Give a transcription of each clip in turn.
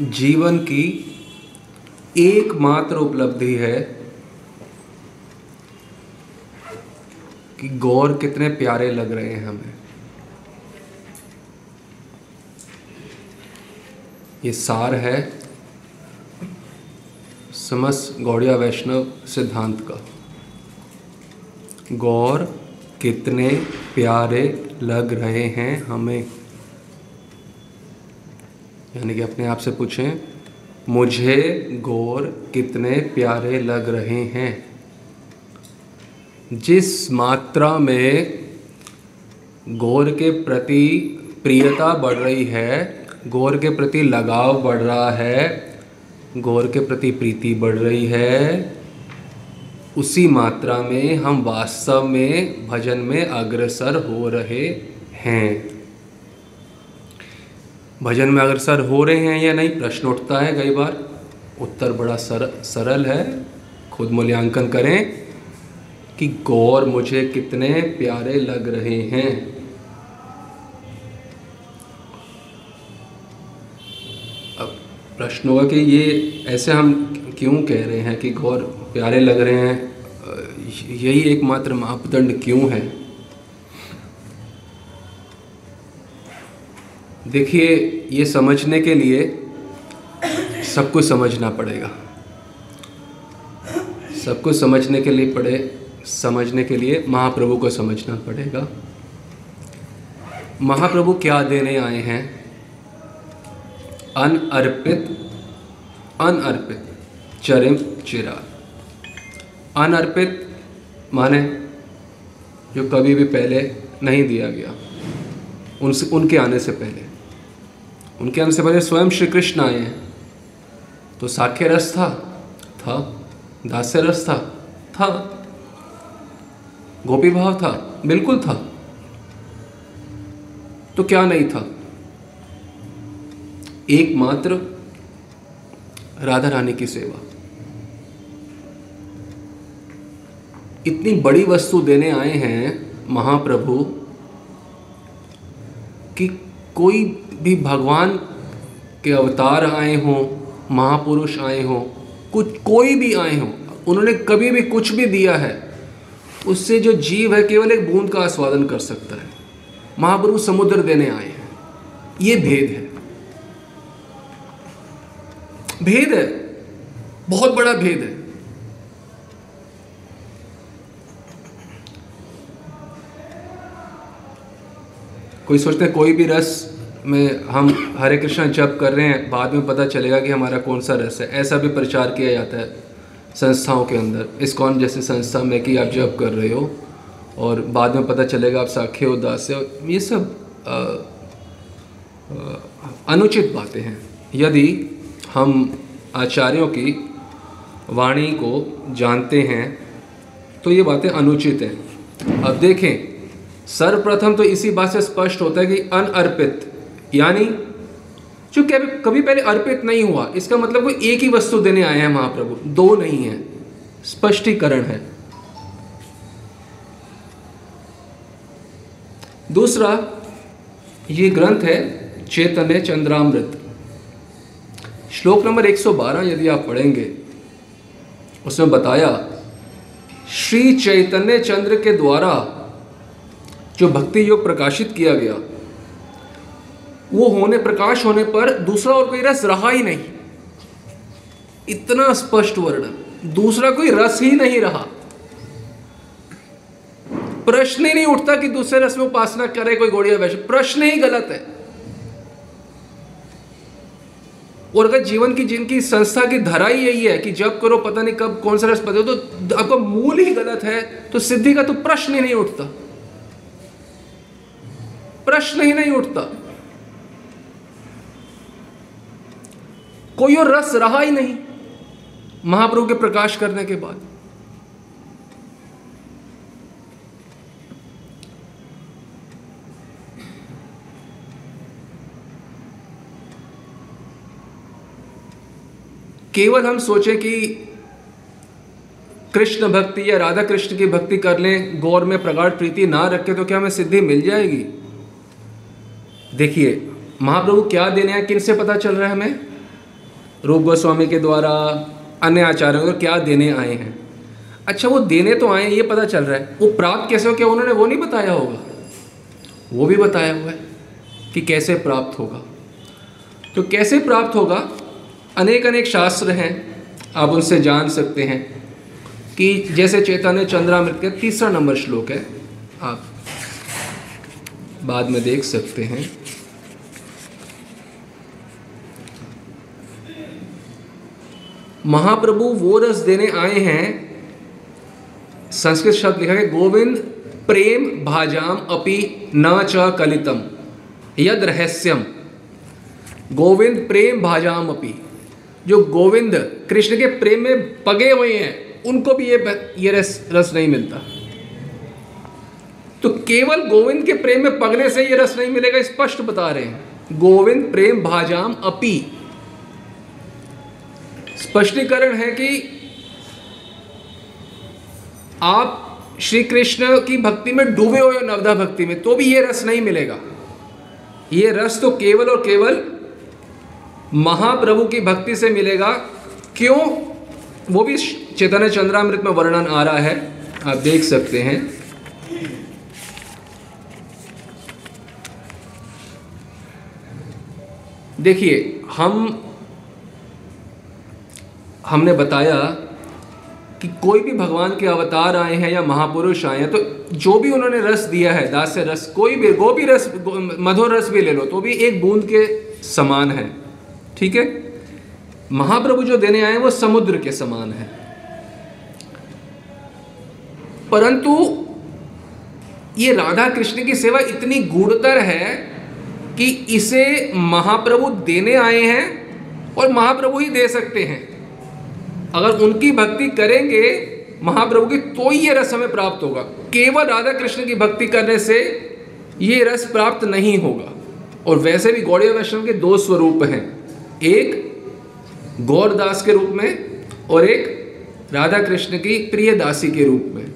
जीवन की एकमात्र उपलब्धि है कि गौर कितने प्यारे लग रहे हैं हमें। ये सार है समस्त गौड़िया वैष्णव सिद्धांत का। गौर कितने प्यारे लग रहे हैं हमें। यानी कि अपने आप से पूछें, मुझे गौर कितने प्यारे लग रहे हैं। जिस मात्रा में गौर के प्रति प्रियता बढ़ रही है, गौर के प्रति लगाव बढ़ रहा है, गौर के प्रति प्रीति बढ़ रही है, उसी मात्रा में हम वास्तव में, भजन में अग्रसर हो रहे हैं। भजन में अग्रसर हो रहे हैं या नहीं प्रश्न उठता है कई बार। उत्तर बड़ा सर, सरल है। खुद मूल्यांकन करें कि गौर मुझे कितने प्यारे लग रहे हैं। अब प्रश्न होगा कि ये ऐसे हम क्यों कह रहे हैं कि गौर प्यारे लग रहे हैं? यही एकमात्र मापदंड क्यों है? देखिए, ये समझने के लिए सब कुछ समझना पड़ेगा। सब कुछ समझने के लिए पड़े, समझने के लिए महाप्रभु को समझना पड़ेगा। महाप्रभु क्या देने आए हैं? अनअर्पित अनअर्पित, चरिम चिरा। अनअर्पित माने जो कभी भी पहले नहीं दिया गया। उनसे, उनके आने से पहले। उनके आने से पहले स्वयं श्री कृष्ण आए हैं। तो साख्य रस था था, दास्य रस था था। गोपी भाव था, बिल्कुल था। तो क्या नहीं था? एकमात्र राधा रानी की सेवा। इतनी बड़ी वस्तु देने आए हैं महाप्रभु कि कोई भी भगवान के अवतार आए हों, महापुरुष आए हों, कुछ, कोई भी आए हों, उन्होंने कभी भी कुछ भी दिया है, उससे जो जीव है केवल एक बूंद का आस्वादन कर सकता है। महापुरुष समुद्र देने आए हैं। ये भेद है। भेद है। बहुत बड़ा भेद है। कोई सोचते हैं कोई भी रस में हम हरे कृष्णा जप कर रहे हैं बाद में पता चलेगा कि हमारा कौन सा रस है। ऐसा भी प्रचार किया जाता है संस्थाओं के अंदर। इस कौन जैसे संस्था में कि आप जप कर रहे हो और बाद में पता चलेगा आप साख्य उदास हो। ये सब आ, आ, अनुचित बातें हैं। यदि हम आचार्यों की वाणी को जानते हैं तो ये बातें अनुचित हैं। अब देखें सर्वप्रथम तो इसी बात से स्पष्ट होता है कि अनअर्पित यानी जो कभी पहले अर्पित नहीं हुआ, इसका मतलब कोई एक ही वस्तु देने आए हैं महाप्रभु, दो नहीं है, स्पष्टीकरण है। दूसरा, ये ग्रंथ है चैतन्य चंद्रामृत। श्लोक नंबर 112 यदि आप पढ़ेंगे, उसमें बताया, श्री चैतन्य चंद्र के द्वारा जो भक्ति योग प्रकाशित किया गया वो होने, प्रकाश होने पर दूसरा और कोई रस रहा ही नहीं। इतना स्पष्ट वर्णन। दूसरा कोई रस ही नहीं रहा। प्रश्न ही नहीं उठता कि दूसरे रस में उपासना करे, कोई गौड़िया वैश्य प्रश्न ही गलत है। और अगर जीवन की जिनकी संस्था की धरा ही यही है कि जब करो, पता नहीं कब कौन सा रस पता तो आपका मूल ही गलत है तो सिद्धि का तो प्रश्न ही नहीं उठता। प्रश्न ही नहीं उठता। कोई और रस रहा ही नहीं महाप्रभु के प्रकाश करने के बाद। केवल हम सोचें कि कृष्ण भक्ति या राधा कृष्ण की भक्ति कर लें, गौर में प्रगाढ़ प्रीति ना रखें तो क्या हमें सिद्धि मिल जाएगी? देखिए, महाप्रभु क्या देने हैं किन से पता चल रहा है हमें? रूप गोस्वामी के द्वारा अन्य आचार्यों को क्या देने आए हैं? अच्छा वो देने तो आए ये पता चल रहा है। वो प्राप्त कैसे हो? क्या उन्होंने वो नहीं बताया होगा? वो भी बताया हुआ है कि कैसे प्राप्त होगा। तो कैसे प्राप्त होगा? अनेक अनेक शास्त्र हैं, आप उनसे जान सकते हैं कि जैसे चैतन्य चंद्रामृत का तीसरा नंबर श्लोक है, आप बाद में देख सकते हैं। महाप्रभु वो रस देने आए हैं। संस्कृत शब्द लिखा है, गोविंद प्रेम भाजाम अपि न च कलितम, यद रहस्यम। गोविंद प्रेम भाजाम अपि। जो गोविंद कृष्ण के प्रेम में पगे हुए हैं, उनको भी ये ये रस रस नहीं मिलता। तो केवल गोविंद के प्रेम में पगने से ये रस नहीं मिलेगा स्पष्ट बता रहे हैं। गोविंद प्रेम भाजाम अपी स्पष्टीकरण है कि आप श्री कृष्ण की भक्ति में डूबे हुए नवदा भक्ति में तो भी ये रस नहीं मिलेगा। ये रस तो केवल और केवल महाप्रभु की भक्ति से मिलेगा। क्यों? वो भी चैतन्य चंद्रामृत में वर्णन आ रहा है। आप देख सकते हैं। देखिए, हम हमने बताया कि कोई भी भगवान के अवतार आए हैं या महापुरुष आए हैं तो जो भी उन्होंने रस दिया है, दास्य रस, कोई भी गो भी रस, मधुर रस भी ले लो तो भी एक बूंद के समान है, ठीक है? महाप्रभु जो देने आए हैं, वो समुद्र के समान है। परंतु ये राधा कृष्ण की सेवा इतनी गूढ़तर है कि इसे महाप्रभु देने आए हैं और महाप्रभु ही दे सकते हैं। अगर उनकी भक्ति करेंगे, महाप्रभु की तो ये रस हमें प्राप्त होगा। केवल राधा कृष्ण की भक्ति करने से ये रस प्राप्त नहीं होगा। और वैसे भी गौड़िया वैष्णव के दो स्वरूप हैं। एक, गौरदास के रूप में, और एक, राधा कृष्ण की प्रिय दासी के रूप में।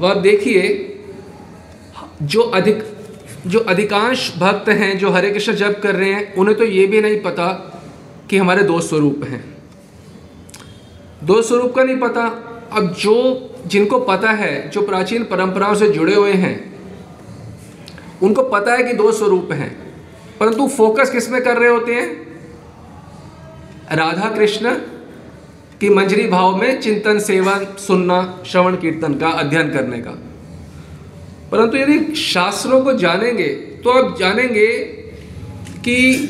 वह आप देखिए, जो अधिक, जो अधिकांश भक्त हैं, जो हरे कृष्ण जप कर रहे हैं, उन्हें तो ये भी नहीं पता कि हमारे दो स्वरूप हैं। दो स्वरूप का नहीं पता। अब जो जिनको पता है, जो प्राचीन परंपराओं से जुड़े हुए हैं, उनको पता है कि दो स्वरूप हैं। परंतु फोकस किसमें कर रहे होते हैं? राधा कृष्ण की मंजरी भाव में चिंतन, सेवन, सुनना, श्रवण, कीर्तन का अध्ययन करने का। परंतु यदि शास्त्रों को जानेंगे तो आप जानेंगे कि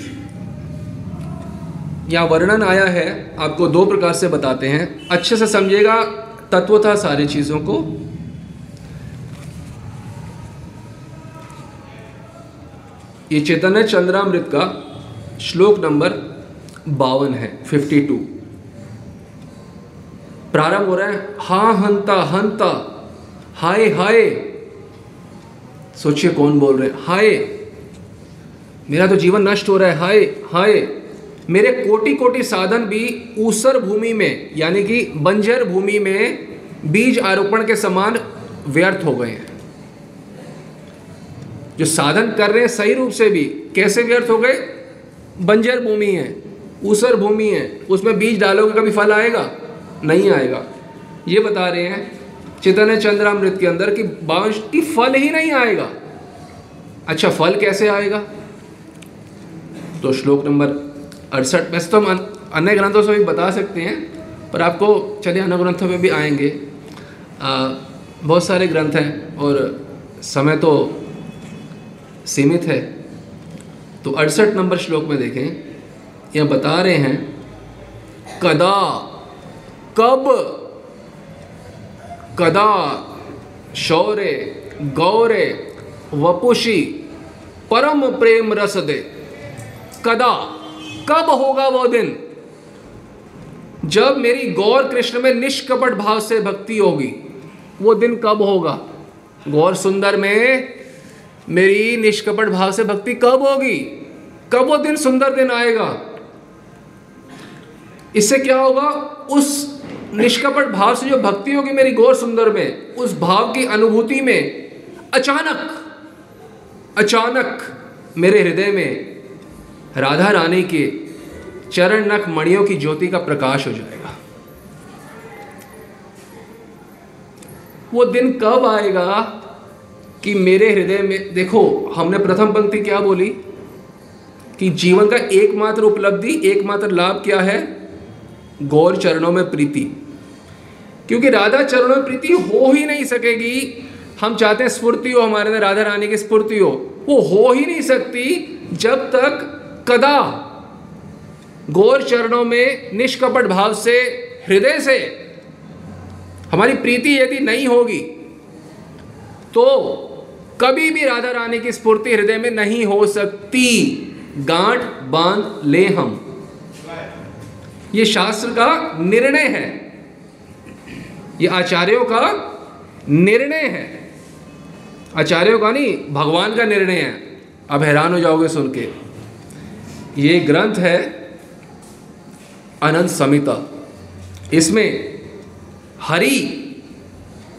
यहाँ वर्णन आया है, आपको दो प्रकार से बताते हैं। अच्छे से समझिएगा तत्व था सारी चीज़ों को। ये चैतन्य चंद्रामृत का श्लोक नंबर बावन है फिफ्टी टू प्रारंभ हो रहा है, हा, हंता हंता, हाय हाय। सोचिए कौन बोल रहे हाय। मेरा तो जीवन नष्ट हो रहा है, हाय हाय। मेरे कोटि कोटि साधन भी ऊसर भूमि में, यानी कि बंजर भूमि में बीज आरोपण के समान व्यर्थ हो गए हैं। जो साधन कर रहे हैं सही रूप से भी, कैसे व्यर्थ हो गए? बंजर भूमि है, ऊसर भूमि है, उसमें बीज डालोगे कभी फल आएगा? नहीं आएगा। ये बता रहे हैं चैतन्य चंद्रामृत के अंदर कि बांश की फल ही नहीं आएगा। अच्छा फल कैसे आएगा? तो श्लोक नंबर अड़सठ वैसे तो हम अन्य ग्रंथों से भी बता सकते हैं पर आपको चलिए अन्य ग्रंथों में भी आएँगे। आ, बहुत सारे ग्रंथ हैं और समय तो सीमित है। तो अड़सठ नंबर श्लोक में देखें। यह बता रहे हैं कदा कब कदा शौर्य गौरे वपुषी परम प्रेम रस दे। कदा। कब होगा वो दिन? जब मेरी गौर कृष्ण में निष्कपट भाव से भक्ति होगी, वो दिन कब होगा? गौर सुंदर में मेरी निष्कपट भाव से भक्ति कब होगी? कब वो दिन सुंदर दिन आएगा? इससे क्या होगा? उस निष्कपट भाव से जो भक्ति होगी मेरी गौर सुंदर में, उस भाव की अनुभूति में अचानक अचानक मेरे हृदय में राधा रानी के चरण नख मणियों की ज्योति का प्रकाश हो जाएगा। वो दिन कब आएगा कि मेरे हृदय में, देखो, हमने प्रथम पंक्ति क्या बोली? कि जीवन का एकमात्र उपलब्धि, एकमात्र लाभ क्या है? गौर चरणों में प्रीति। क्योंकि राधा चरणों में प्रीति हो ही नहीं सकेगी। हम चाहते हैं स्फूर्ति हो हमारे अंदर, राधा रानी की स्फूर्ति हो। वो हो ही नहीं सकती जब तक कदा गौर चरणों में निष्कपट भाव से, हृदय से हमारी प्रीति यदि नहीं होगी तो कभी भी राधा रानी की स्फूर्ति हृदय में नहीं हो सकती। गांठ बाँध ले हम। ये शास्त्र का निर्णय है। ये आचार्यों का निर्णय है। आचार्यों का नहीं, भगवान का निर्णय है। अब हैरान हो जाओगे सुन के ये ग्रंथ है अनंत समिता। इसमें हरि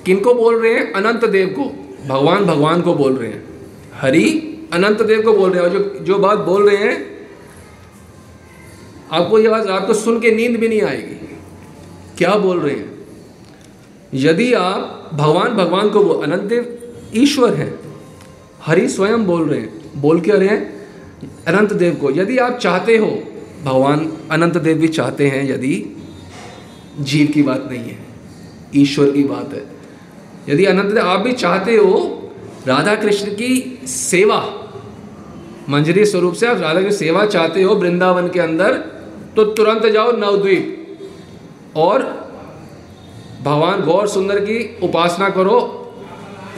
किनको बोल रहे हैं? अनंत देव को। भगवान भगवान को बोल रहे हैं। हरि अनंत देव को बोल रहे हैं। और जो जो बात बोल रहे हैं, आपको ये बात रात को सुन के नींद भी नहीं आएगी। क्या बोल रहे हैं? यदि आप भगवान भगवान को बोल, अनंत देव ईश्वर हैं, हरि स्वयं बोल रहे हैं। बोल क्या रहे हैं? अनंत देव को, यदि आप चाहते हो, भगवान अनंत देव भी चाहते हैं, यदि जीव की बात नहीं है, ईश्वर की बात है। यदि अनंत देव आप भी चाहते हो राधा कृष्ण की सेवा, मंजरी स्वरूप से आप राधा की सेवा चाहते हो वृंदावन के अंदर तो तुरंत जाओ नवद्वीप और भगवान गौर सुंदर की उपासना करो।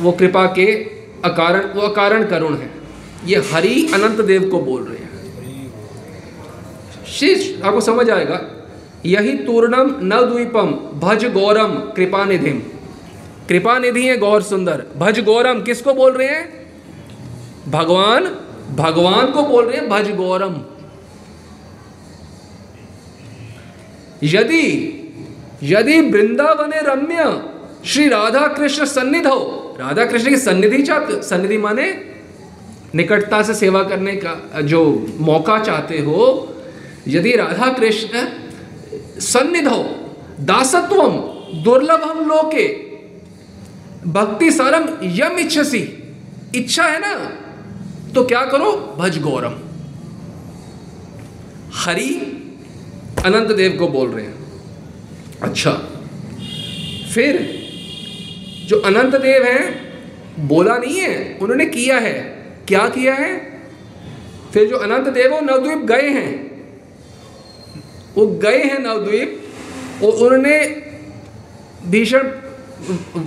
वो कृपा के अकारण, वो अकारण करुण है। ये हरि अनंत देव को बोल रहे हैं। शीश, आपको समझ आएगा? यही तूर्णम नवद्वीपम भज गौरम कृपा निधिम कृपा निधि है गौर सुंदर। भज गौरम किसको बोल रहे हैं? भगवान भगवान को बोल रहे हैं भज गौरम। यदि यदि वृंदावन रम्य श्री राधा कृष्ण सन्निध हो राधा कृष्ण की सन्निधि सन्निधि माने निकटता से सेवा करने का, जो मौका चाहते हो, यदि राधा कृष्ण सन्निध हो, दासत्वम, दुर्लभम लोके, भक्ति सारम यम इच्छसी, इच्छा है ना तो क्या करो, भज गौरम। हरि अनंत देव को बोल रहे हैं। अच्छा फिर जो अनंत देव हैं, बोला नहीं है, उन्होंने किया है क्या किया है? फिर जो अनंत देव नवद्वीप गए हैं, वो गए हैं नवद्वीप, और उन्होंने भीषण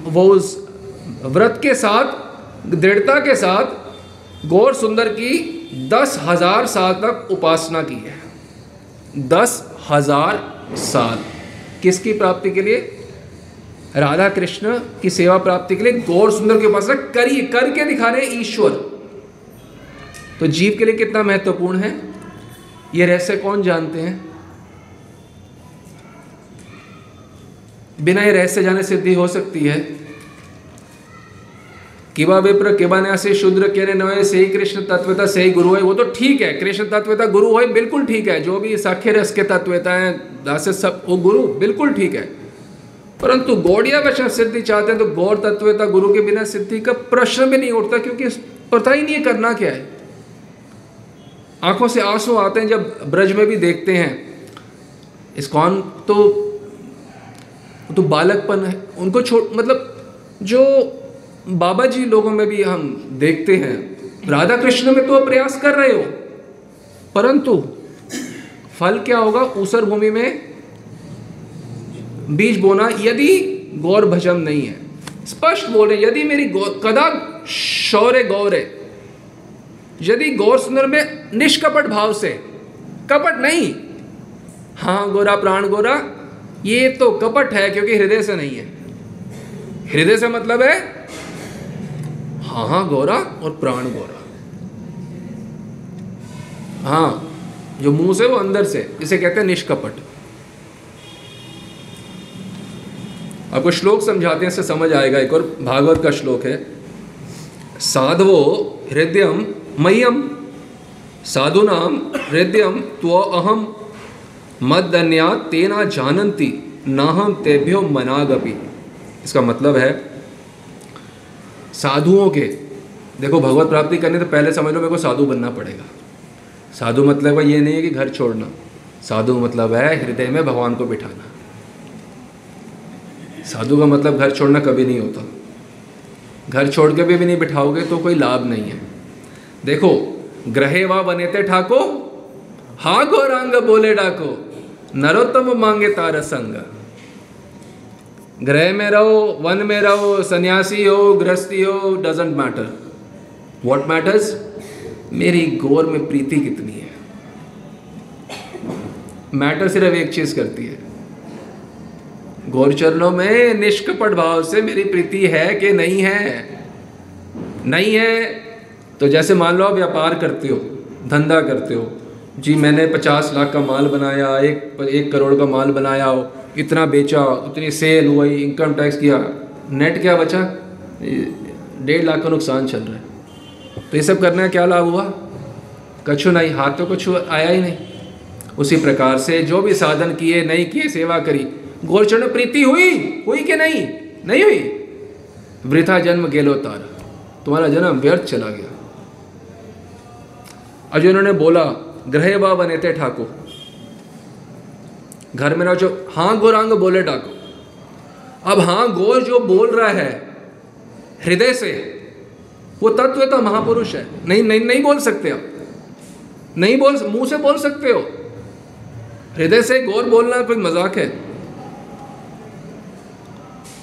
वो उस व्रत के साथ, दृढ़ता के साथ गौर सुंदर की दस हज़ार साल तक उपासना की है। दस हज़ार साल। किसकी प्राप्ति के लिए? राधा कृष्ण की सेवा प्राप्ति के लिए गौर सुंदर की उपासना करिए करके दिखा रहे ईश्वर। तो जीव के लिए कितना महत्वपूर्ण है? ये रहस्य कौन जानते हैं? बिना ये रहस्य जाने सिद्धि हो सकती है। किवा विप्र, किवा न्यासी, शूद्र के नवे से ही कृष्ण तत्वता से ही गुरु है, वो तो ठीक है। कृष्ण तत्वता गुरु है बिल्कुल ठीक है। जो भी साख्य रस के तत्वता है, दास सब, वो गुरु, बिल्कुल ठीक है। परंतु गौड़िया वचन सिद्धि चाहते हैं तो गौर तत्वता गुरु के बिना सिद्धि का प्रश्न भी नहीं उठता, क्योंकि पता ही नहीं करना क्या है। आँखों से आँसू आते हैं जब ब्रज में भी देखते हैं। कौन तो तो बालकपन है। उनको छोड़ मतलब जो बाबा जी लोगों में भी हम देखते हैं राधा कृष्ण में तो प्रयास कर रहे हो, परंतु फल क्या होगा? ऊसर भूमि में बीज बोना यदि गौर भजम नहीं है। स्पष्ट बोल रहे यदि मेरी कदा शौर्य गौर है यदि गौर सुंदर में निष्कपट भाव से, कपट नहीं। हाँ गोरा प्राण गोरा, ये तो कपट है क्योंकि हृदय से नहीं है। हृदय से मतलब है? हाँ हाँ गौरा और प्राण गौरा। हाँ जो मुँह से, वो अंदर से, इसे कहते हैं निष्कपट। आपको श्लोक समझाते हैं, इससे समझ आएगा। एक और भागवत का श्लोक है, साधवो हृदयम मह्यम साधु नाम हृदयम त्व अहम मद अन्या तेना जानंती नाहम तेभ्यो मनागपि। इसका मतलब है साधुओं के देखो भगवत प्राप्ति करने तो पहले समझ लो मेरे को साधु बनना पड़ेगा। साधु मतलब ये नहीं है कि घर छोड़ना। साधु मतलब है हृदय में भगवान को बिठाना। साधु का मतलब घर छोड़ना कभी नहीं होता। घर छोड़ के भी, भी नहीं बिठाओगे तो कोई लाभ नहीं है। देखो, ग्रहे वा बने थे ठाको हा गौरांग बोले डाको, नरोत्तम मांगे तार संग। ग्रह में रहो, वन में रहो, सन्यासी हो, गृहस्थी हो डजेंट मैटर वॉट मैटर्स मेरी गौर में प्रीति कितनी है। मैटर सिर्फ़ एक चीज़ करती है। गौर चरणों में निष्कपट भाव से मेरी प्रीति है कि नहीं है? नहीं है। तो जैसे मान लो आप व्यापार करते हो, धंधा करते हो, जी मैंने पचास लाख का माल बनाया, एक एक करोड़ का माल बनाया हो, इतना बेचा, उतनी सेल हुई इनकम टैक्स किया नेट क्या बचा? डेढ़ लाख का नुकसान चल रहा है। तो ये सब करने का क्या लाभ हुआ? कछु नहीं, हाथ तो कुछ आया ही नहीं। उसी प्रकार से जो भी साधन किए, नहीं किए, सेवा करी गोरचरण प्रीति हुई हुई कि नहीं? नहीं हुई। वृथा जन्म गेलो तार। तुम्हारा जन्म व्यर्थ चला गया। अर्जुन ने बोला, ग्रह बा बने थे ठाकुर। घर में जो हाँ गोरांग बोले ठाकुर अब हाँ गोर जो बोल रहा है, हृदय से, वो तत्व तो महापुरुष है। नहीं नहीं नहीं बोल सकते आप। नहीं बोल, मुँह से बोल सकते हो। हृदय से गौर बोलना कोई मज़ाक है?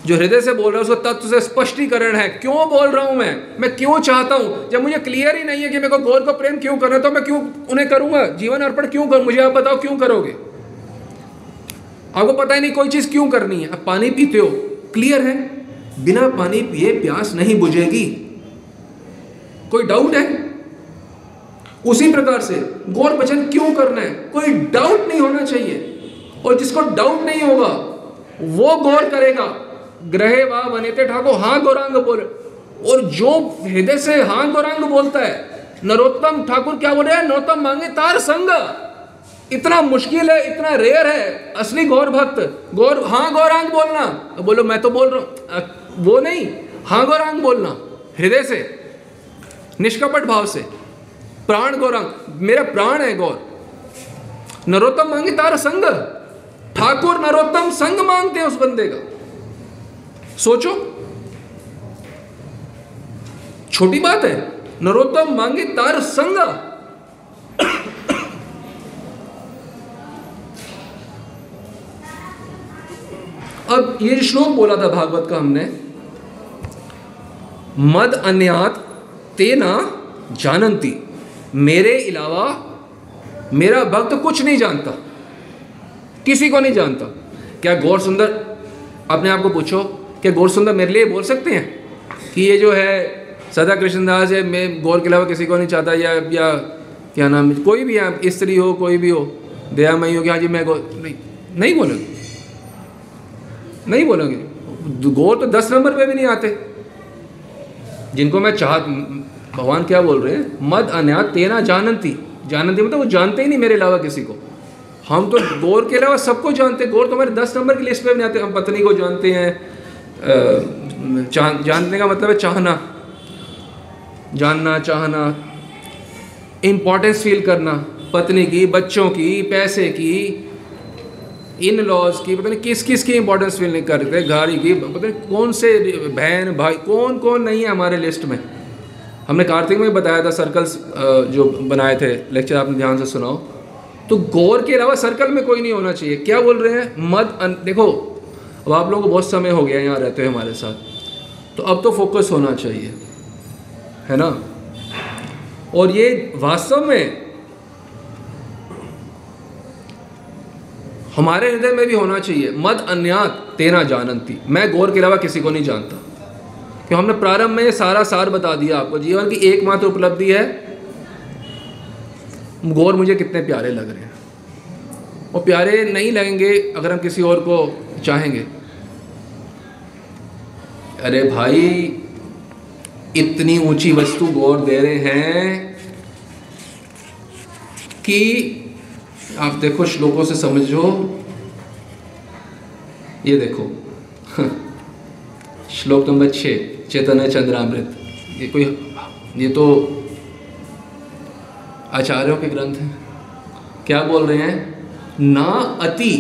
जो हृदय से बोल रहा है, उसको तत्व से स्पष्टीकरण है। क्यों बोल रहा हूँ मैं? मैं क्यों चाहता हूँ? जब मुझे क्लियर ही नहीं है कि मेरे को गौर को प्रेम क्यों करना तो मैं क्यों उन्हें करूँगा? जीवन अर्पण क्यों करूँ? मुझे आप बताओ क्यों करोगे? आपको पता ही नहीं कोई चीज़ क्यों करनी है। आप पानी पीते हो क्लियर है? बिना पानी पिए प्यास नहीं बुझेगी। कोई डाउट है? उसी प्रकार से गौर भजन क्यों करना है? कोई डाउट नहीं होना चाहिए। और जिसको डाउट नहीं होगा, वो गौर करेगा। ग्रहे वाह बनेते ठाकुर हाँ गौरांग बोले। और जो हृदय से हाँ गौरांग बोलता है, नरोत्तम ठाकुर क्या बोले? नरोत्तम मांगे, तार संग। इतना मुश्किल है, इतना रेयर है, असली गौर भक्त, गौर हाँ गौरांग बोलना। बोलो, मैं तो बोल रहा हूँ वो नहीं हाँ गौरांग बोलना, हृदय से, निष्कपट भाव से। प्राण गौरांग, मेरा प्राण है गौर। नरोत्तम मांगे, तार संग। ठाकुर नरोत्तम संग मांगते हैं उस बंदे का। सोचो। छोटी बात है, नरोत्तम मांगे तार संग। अब ये श्लोक बोला था भागवत का हमने, मद अन्यात तेना जानंती, मेरे अलावा मेरा भक्त कुछ नहीं जानता, किसी को नहीं जानता। क्या गौर सुंदर, अपने आप को पूछो क्या गौर सुंदर मेरे लिए बोल सकते हैं? कि ये जो है, सदा कृष्णदास है, मैं गौर के अलावा किसी को नहीं चाहता, या या, क्या नाम है, कोई भी है स्त्री हो, कोई भी हो, दयामयी हो, कि हाँ जी मैं नहीं नहीं बोलोगे? नहीं बोलोगे? गौर तो दस नंबर पे भी नहीं आते। जिनको मैं चाह, भगवान क्या बोल रहे हैं? मद अन्या तेना जानंती। जानंती मतलब वो जानते ही नहीं मेरे अलावा किसी को। हम तो गौर के अलावा सबको जानते गौर तो हमारे दस नंबर की लिस्ट पे नहीं आते। हम पत्नी को जानते हैं जानने का मतलब है चाहना। जानना, चाहना। इम्पोर्टेंस फील करना। पत्नी की, बच्चों की, पैसे की इन लॉज की, पता नहीं किस किस की इंपॉर्टेंस फील नहीं करते, गाड़ी की, पता नहीं कौन से बहन, भाई, कौन कौन नहीं है हमारे लिस्ट में। हमने कार्तिक में बताया था सर्कल्स जो बनाए थे। लेक्चर आपने ध्यान से सुनाओ। तो गौर के अलावा सर्कल में कोई नहीं होना चाहिए। क्या बोल रहे हैं? मत देखो अब आप लोगों को बहुत समय हो गया यहाँ रहते हो हमारे साथ। तो अब तो फोकस होना चाहिए, है ना? और ये वास्तव में हमारे हृदय में भी होना चाहिए। मद अन्यात तेना जानंती मैं गौर के अलावा किसी को नहीं जानता। क्यों? हमने प्रारंभ में सारा सार बता दिया आपको। जीवन की एकमात्र उपलब्धि है, गौर मुझे कितने प्यारे लग रहे हैं। और प्यारे नहीं लगेंगे अगर हम किसी और को चाहेंगे। अरे भाई, इतनी ऊँची वस्तु गौर दे रहे हैं कि आप देखो, श्लोकों से समझो। ये देखो, श्लोक नंबर छ चैतन्य चंद्रामृत। ये कोई, ये तो आचार्यों के ग्रंथ हैं। क्या बोल रहे हैं? ना अति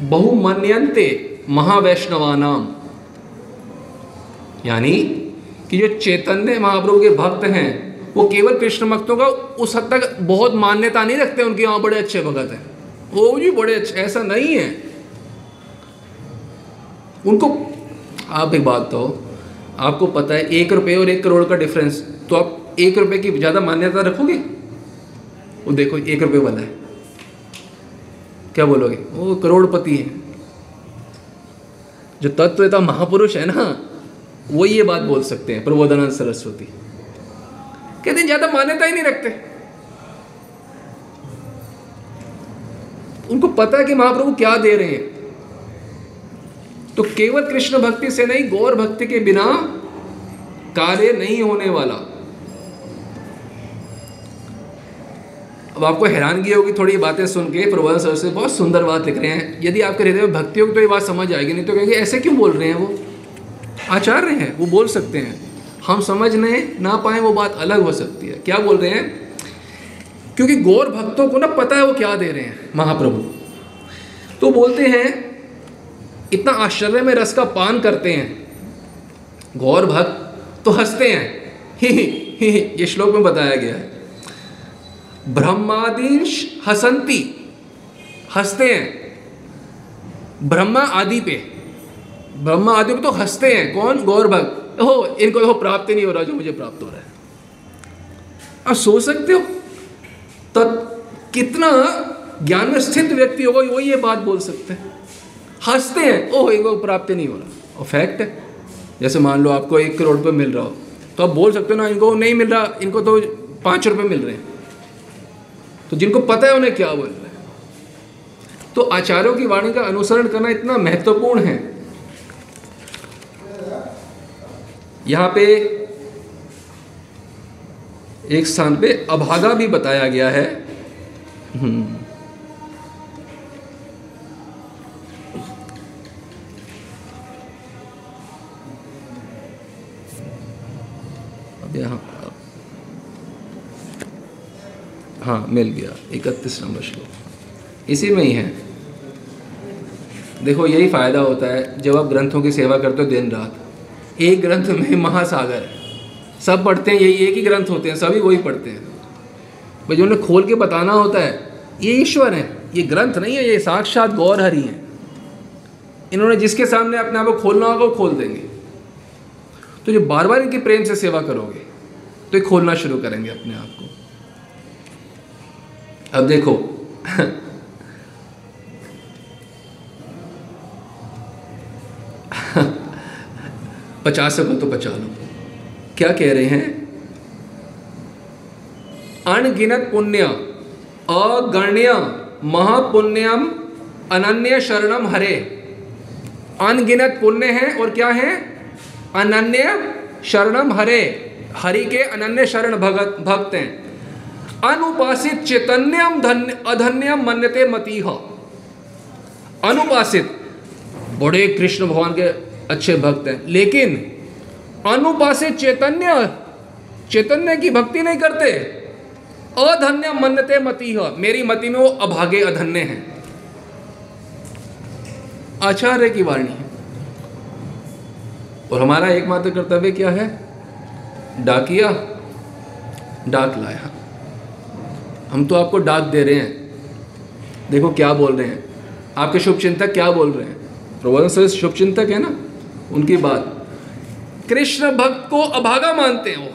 बहुमन्यंते महावैष्णवानाम। यानी कि जो चैतन्य महाप्रभु के भक्त हैं, वो केवल कृष्ण भक्तों का उस हद तक बहुत मान्यता नहीं रखते, उनके वहाँ बड़े अच्छे भगत हैं। वो जी बड़े अच्छे, ऐसा नहीं है। उनको, आप एक बात तो आपको पता है, एक रुपये और एक करोड़ का डिफरेंस तो आप एक रुपये की ज़्यादा मान्यता रखोगे? वो देखो, एक रुपये वाला है। क्या बोलोगे? वो करोड़पति है। जो तत्वता महापुरुष है ना, वो ये बात बोल सकते हैं प्रबोधानंद सरस्वती। कहते ज़्यादा मान्यता ही नहीं रखते। उनको पता है कि महाप्रभु क्या दे रहे हैं। तो केवल कृष्ण भक्ति से नहीं, गौर भक्ति के बिना कार्य नहीं होने वाला। अब आपको हैरानगी होगी, थोड़ी बातें सुन के प्रबोधन से बहुत सुंदर बात लिख रहे हैं। यदि आपके हृदय में भक्ति होगी तो ये बात समझ आएगी, नहीं तो कहेंगे, ऐसे क्यों बोल रहे हैं वो? आचार्य हैं, वो बोल सकते हैं। हम समझ नहीं, ना पाए, वो बात अलग हो सकती है। क्या बोल रहे हैं? क्योंकि गौर भक्तों को ना पता है वो क्या दे रहे हैं, महाप्रभु। तो बोलते हैं, इतना आश्चर्य में रस का पान करते हैं। गौर भक्त तो हँसते हैं ही ही ही। ये श्लोक में बताया गया है। ब्रह्मादीश हसंती हँसते हैं। ब्रह्मा आदि पे। ब्रह्मा आदि पे तो हँसते हैं। कौन? गौर भक्त हो इनको तो प्राप्त नहीं हो रहा जो मुझे प्राप्त हो रहा है। आप सोच सकते हो? तो कितना ज्ञान में स्थित व्यक्ति होगा वो ये बात बोल सकते हैं। हँसते हैं। ओह, इनको प्राप्त नहीं हो रहा। और फैक्ट है। जैसे मान लो आपको एक करोड़ रुपये मिल रहा हो तो आप बोल सकते हो ना, इनको नहीं मिल रहा, इनको तो पाँच रुपये मिल रहे हैं। तो जिनको पता है उन्हें क्या बोल रहे हैं। तो आचार्यों की वाणी का अनुसरण करना इतना महत्वपूर्ण है। यहाँ पे एक स्थान पे अभागा भी बताया गया है। हम्म। अब यहाँ हाँ मिल गया, इकतीस नंबर श्लोक। इसी में ही है। देखो, यही फ़ायदा होता है, जब आप ग्रंथों की सेवा करते हो दिन रात, एक ग्रंथ में महासागर है। सब पढ़ते हैं, यही एक ही ग्रंथ होते हैं, सभी वही पढ़ते हैं। भाई, जो उन्हें खोल के बताना होता है, ये ईश्वर है, ये ग्रंथ नहीं है, ये साक्षात गौर हरि हैं। इन्होंने जिसके सामने अपने आप को खोलना होगा, वो खोल देंगे। तो जो बार बार इनकी प्रेम से सेवा करोगे तो ये खोलना शुरू करेंगे अपने आप को। अब देखो। पचास को तो बचा लो। क्या कह रहे हैं? अनगिनत पुण्य, अगण्य, महापुण्यम, अनन्य शरणम हरे। अनगिनत पुण्य है और क्या है? अनन्य शरणम हरे। हरि के अनन्य शरण भगत भक्त हैं। अनुपासित चैतन्यम धन्य अधन्यम मन्यते मती। अनुपासित। बड़े कृष्ण भगवान के अच्छे भक्त हैं। लेकिन अनुपासित चैतन्य चैतन्य की भक्ति नहीं करते। अधन्य मन्नते मती। मेरी मति में वो अभागे अधन्य हैं। आचार्य की वाणी है। और हमारा एकमात्र कर्तव्य क्या है? डाकिया, डाक लाया। हम तो आपको डाक दे रहे हैं। देखो क्या बोल रहे हैं। आपके शुभ चिंतक क्या बोल रहे हैं? प्रबोधन शुभ चिंतक है ना? उनकी बात। कृष्ण भक्त को अभागा मानते हैं,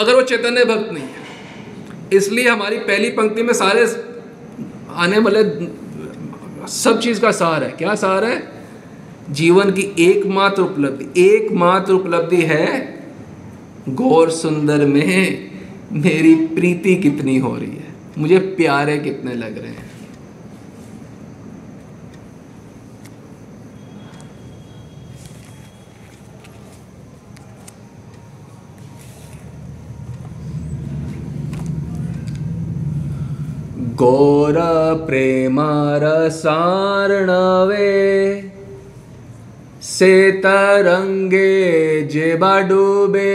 अगर वो चैतन्य भक्त नहीं है। इसलिए हमारी पहली पंक्ति में सारे आने वाले सब चीज़ का सार है। क्या सार है? जीवन की एकमात्र उपलब्धि। एकमात्र उपलब्धि है, गौर सुंदर में मेरी प्रीति कितनी हो रही है। मुझे प्यारे कितने लग रहे हैं। गौर प्रेम रसारणवे से तरंगे जेबा डूबे।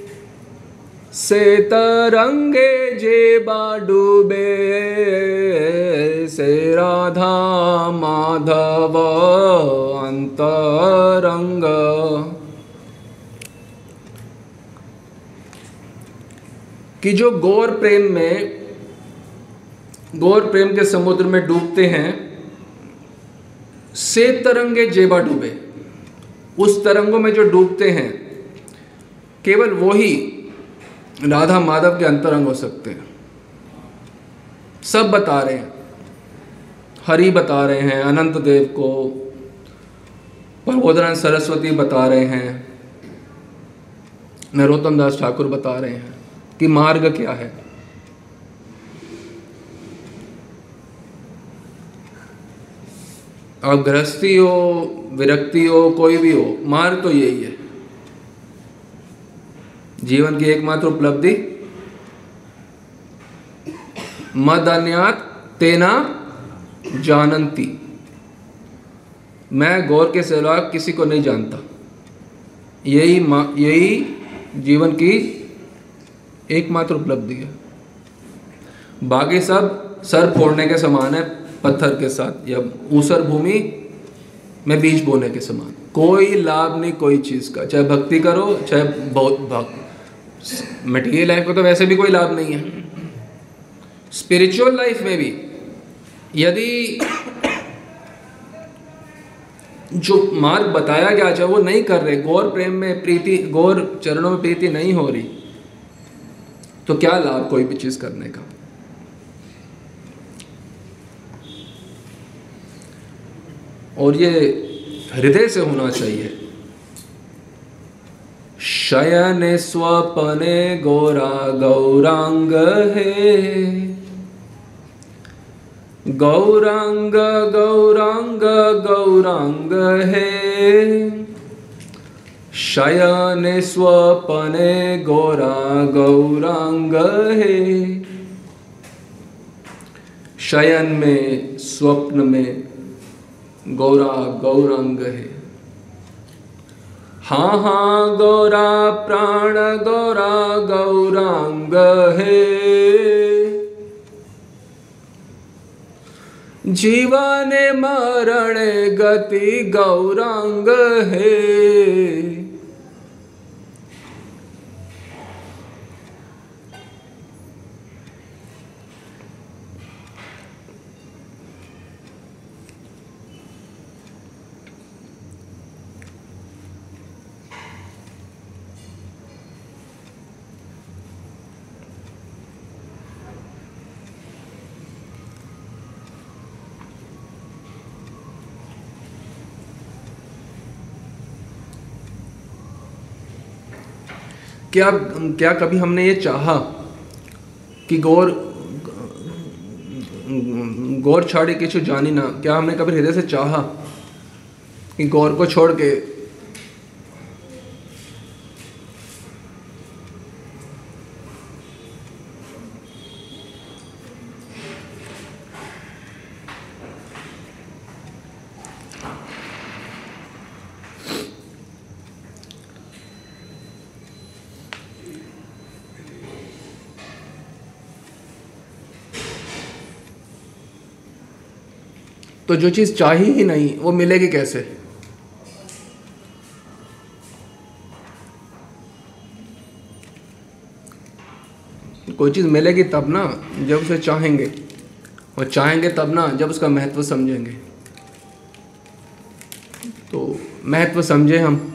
से तरंगे जेबा डूबे से राधा माधव अंतरंग। कि जो गौर प्रेम में, गौर प्रेम के समुद्र में डूबते हैं से तरंगे जेबा डूबे। उस तरंगों में जो डूबते हैं, केवल वही राधा माधव के अंतरंग हो सकते हैं। सब बता रहे हैं। हरि बता रहे हैं, अनंत देव को। प्रबोधन सरस्वती बता रहे हैं। नरोत्तम दास ठाकुर बता रहे हैं कि मार्ग क्या है। अब गृहस्थी हो, विरक्ति हो, कोई भी हो, मार्ग तो यही है। जीवन की एकमात्र उपलब्धि? मदन्यात तेना जानती मैं गौर के सिवा किसी को नहीं जानता। यही यही जीवन की एकमात्र उपलब्धि है। बाकी सब सर फोड़ने के समान है, पत्थर के साथ, या ऊसर भूमि में बीज बोने के समान। कोई लाभ नहीं कोई चीज़ का। चाहे भक्ति करो, चाहे बहुत भक्त मटीरियल लाइफ का तो वैसे भी कोई लाभ नहीं है। स्पिरिचुअल लाइफ में भी, यदि जो मार्ग बताया गया चाहे वो नहीं कर रहे, गौर प्रेम में प्रीति, गौर चरणों में प्रीति नहीं हो रही तो क्या लाभ कोई भी चीज़ करने का? और ये हृदय से होना चाहिए। शयन स्वपने गौरा गौरांग है। गौरांग गौरांग गौरांग है। शयन स्वपने गौरा गौरांग है। शयन में, स्वप्न में गौरा गौरांग है। हाँ हाँ गौरा प्राण गौरा गौरांग है। जीवन मरण गति गौरांग है। क्या क्या कभी हमने ये चाहा कि गौर गौर छाड़े किछु जानी ना? क्या हमने कभी हृदय से चाहा कि गौर को छोड़ के तो जो चीज़ चाहिए ही नहीं, वो मिलेगी कैसे? कोई चीज़ मिलेगी तब ना, जब उसे चाहेंगे। और चाहेंगे तब ना, जब उसका महत्व समझेंगे। तो महत्व समझे हम।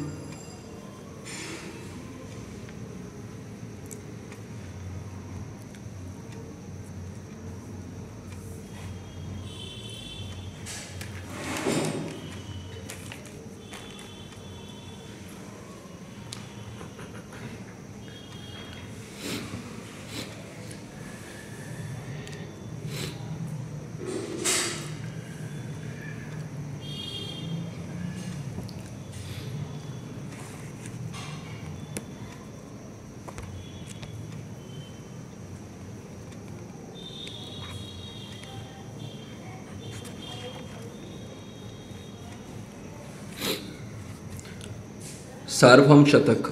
सार्वभम शतक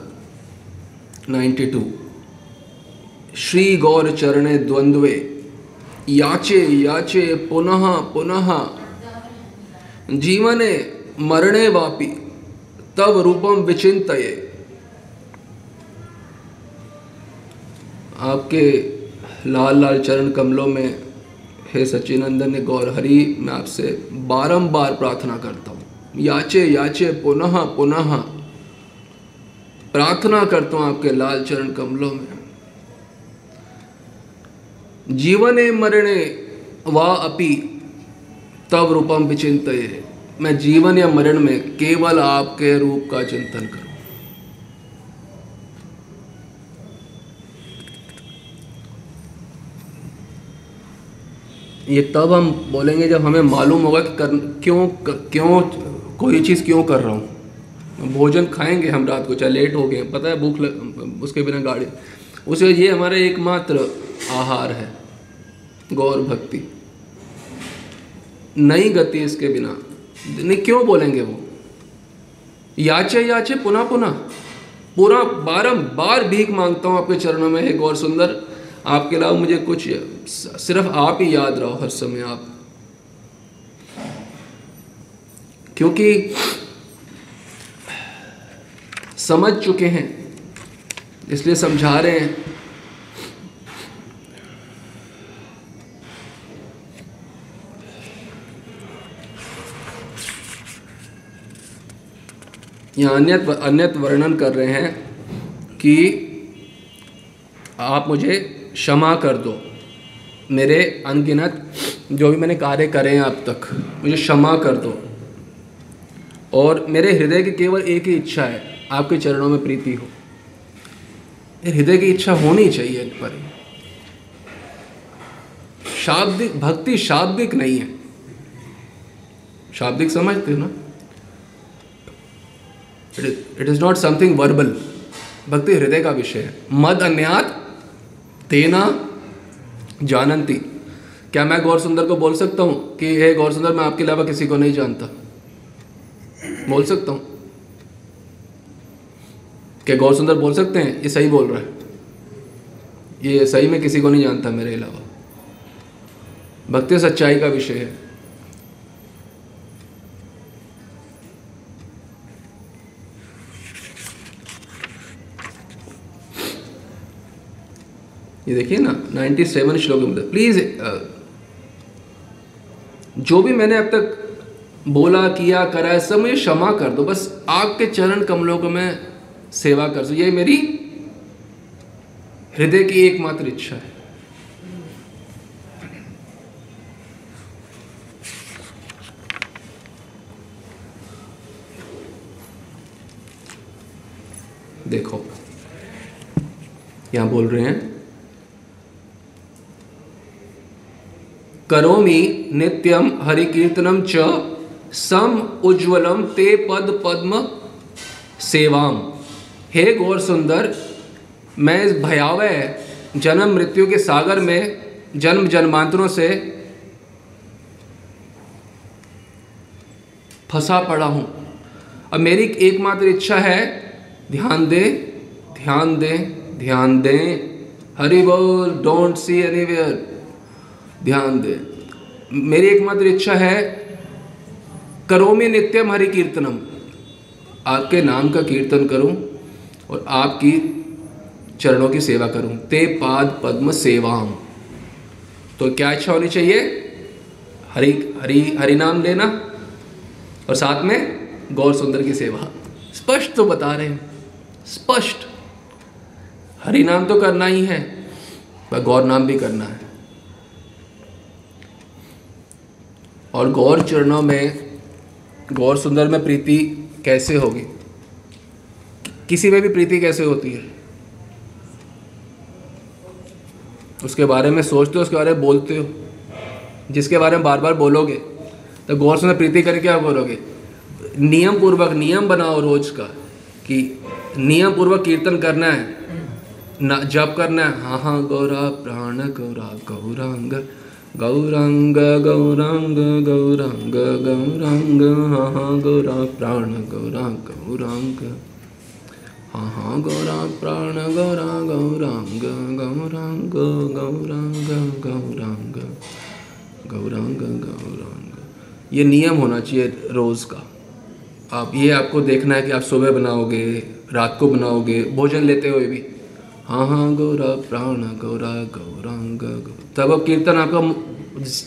92 श्री गौर चरणे द्वंद्वे, याचे याचे, पुनः पुनः। जीवने मरणे वापि तब रूपम विचिंतये आपके लाल लाल चरण कमलों में, हे सचिनंदन ने गौर हरि, मैं आपसे बारंबार प्रार्थना करता हूँ। याचे याचे, पुनः पुनः। प्रार्थना करता हूँ आपके लाल चरण कमलों में। जीवने मरणे वा अपि तब रूपम विचिंत मैं जीवन या मरण में केवल आपके रूप का चिंतन करूँ। ये तब हम बोलेंगे जब हमें मालूम होगा कि कर, क्यों क्यों कोई चीज़ क्यों कर रहा हूँ। भोजन खाएँगे हम रात को चाहे लेट हो गए पता है भूख लग, उसके बिना गाड़ी। उसे ये हमारा एकमात्र आहार है गौर भक्ति। नई गति इसके बिना नहीं क्यों बोलेंगे वो? याचे याचे पुनः पुनः। पूरा बारंबार भीख माँगता हूँ आपके चरणों में हे गौर सुंदर। आपके अलावा मुझे कुछ सिर्फ़ आप ही याद रहो हर समय आप। क्योंकि समझ चुके हैं, इसलिए समझा रहे हैं। यहाँ अन्य अन्य वर्णन कर रहे हैं कि आप मुझे क्षमा कर दो, मेरे अनगिनत जो भी मैंने कार्य करे हैं अब तक, मुझे क्षमा कर दो। और मेरे हृदय की केवल एक ही इच्छा है आपके चरणों में प्रीति हो। हृदय की इच्छा होनी चाहिए एक पर। शाब्दिक, भक्ति शाब्दिक नहीं है। शाब्दिक समझते हो ना? It is not something verbal भक्ति हृदय का विषय है। मद अन्यात, तेना, जानंती। क्या मैं गौर सुंदर को बोल सकता हूँ कि, हे गौर सुंदर मैं आपके अलावा किसी को नहीं जानता? बोल सकता हूँ। क्या गौर सुंदर बोल सकते हैं, ये सही बोल रहा है। ये सही में किसी को नहीं जानता मेरे अलावा। भक्ति सच्चाई का विषय है। ये देखिए ना 97 सेवन श्लोक में प्लीज़ जो भी मैंने अब तक बोला, किया, करा है, सब मुझे क्षमा कर दो। बस आपके चरण कमलों को मैं सेवा कर सकूँ ये मेरी हृदय की एकमात्र इच्छा है। देखो, यहाँ बोल रहे हैं करोमि नित्यम हरिकीर्तनम च सम उज्ज्वलम ते पद पद्म सेवाम। हे गौर सुंदर, मैं इस भयावह जन्म मृत्यु के सागर में जन्म जन्मांतरों से फंसा पड़ा हूँ। अब मेरी एकमात्र इच्छा है, ध्यान दे ध्यान दे, ध्यान दें। हरि बोल डोंट सी एनीवेयर ध्यान दे। मेरी एकमात्र इच्छा है, करो में नित्यम हरि कीर्तनम आपके नाम का कीर्तन करूँ। और आपकी चरणों की सेवा करूँ। ते पाद पद्म सेवाम। तो क्या इच्छा होनी चाहिए? हरि हरि हरि नाम लेना और साथ में गौर सुंदर की सेवा। स्पष्ट तो बता रहे हैं। स्पष्ट। हरि नाम तो करना ही है, पर गौर नाम भी करना है। और गौर चरणों में, गौर सुंदर में प्रीति कैसे होगी? किसी में भी प्रीति कैसे होती है? उसके बारे में सोचते हो, उसके बारे में बोलते हो? जिसके बारे में बार बार बोलोगे तो गौर सुंदर प्रीति करके क्या बोलोगे? नियम पूर्वक नियम बनाओ रोज का कि नियम पूर्वक कीर्तन करना है, ना जब करना है। हाँ हाँ गौरा, प्राण, गौरा, गौरांग गौरांग गौरांग गौरांग गौरांग हा, गौरा, प्राण, गौरा, गौरांग। हाँ हाँ गौरांग, प्राण गौरांग गौरांग गौरांग गौरांग गौरांग गौरांग गौरांग। ये नियम होना चाहिए रोज़ का। आप, ये आपको देखना है कि आप सुबह बनाओगे, रात को बनाओगे, भोजन लेते हुए भी। हाँ हाँ गौरा, प्राण गौरा, गौरांग तब अब कीर्तन आपका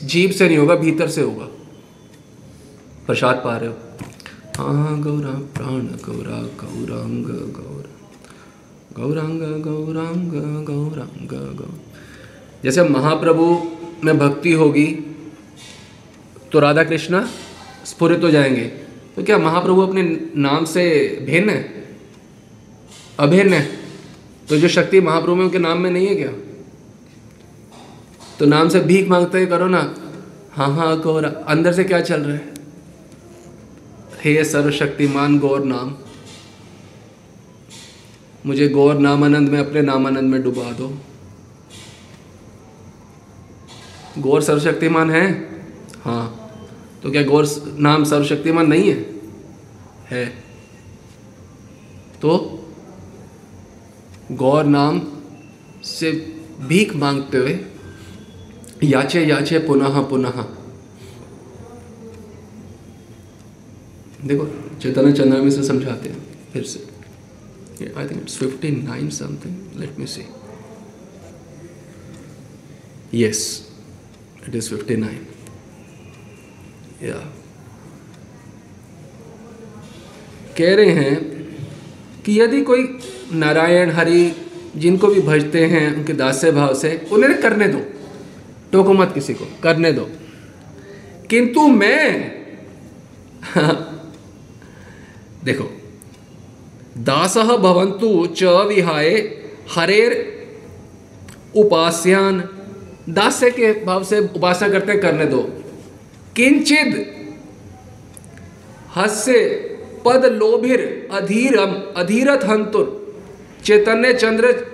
जीव से नहीं होगा, भीतर से होगा। प्रसाद पा रहे हो। गौरा प्राण, गौरा गौरांग, गौर। गौरांग गौरांग गौरांग गौ जैसे महाप्रभु में भक्ति होगी तो राधा कृष्ण स्फुरित हो जाएँगे। तो क्या महाप्रभु अपने नाम से भिन्न है? अभिन्न है? तो जो शक्ति महाप्रभु में उनके नाम में नहीं है क्या? तो नाम से भीख मांगते करो ना। हाँ हाँ गौर, अंदर से क्या चल रहा है? हे सर्वशक्तिमान गौर नाम, मुझे गौर नामानंद में अपने नामानंद में डुबा दो। गौर सर्वशक्तिमान है? हाँ। तो क्या गौर नाम सर्वशक्तिमान नहीं है? है। तो गौर नाम से भीख मांगते हुए याचे याचे पुनः पुनः देखो, चैतन्य चंद्र में से समझाते हैं, फिर से। I think it's fifty nine something let me see yes it is fifty nine या कह रहे हैं कि यदि कोई नारायण, हरि, जिनको भी भजते हैं, उनके दास्य भाव से, उन्हें करने दो। टोको मत किसी को, करने दो। किंतु मैं देखो। दास भवंतु च विहाय हरेर उपास्यान। दास्य के भाव से उपासना करते करने दो। किंचित हस्य पद लोभिर अधीरम, अधीरथ हंतुर, चैतन्य चंद्र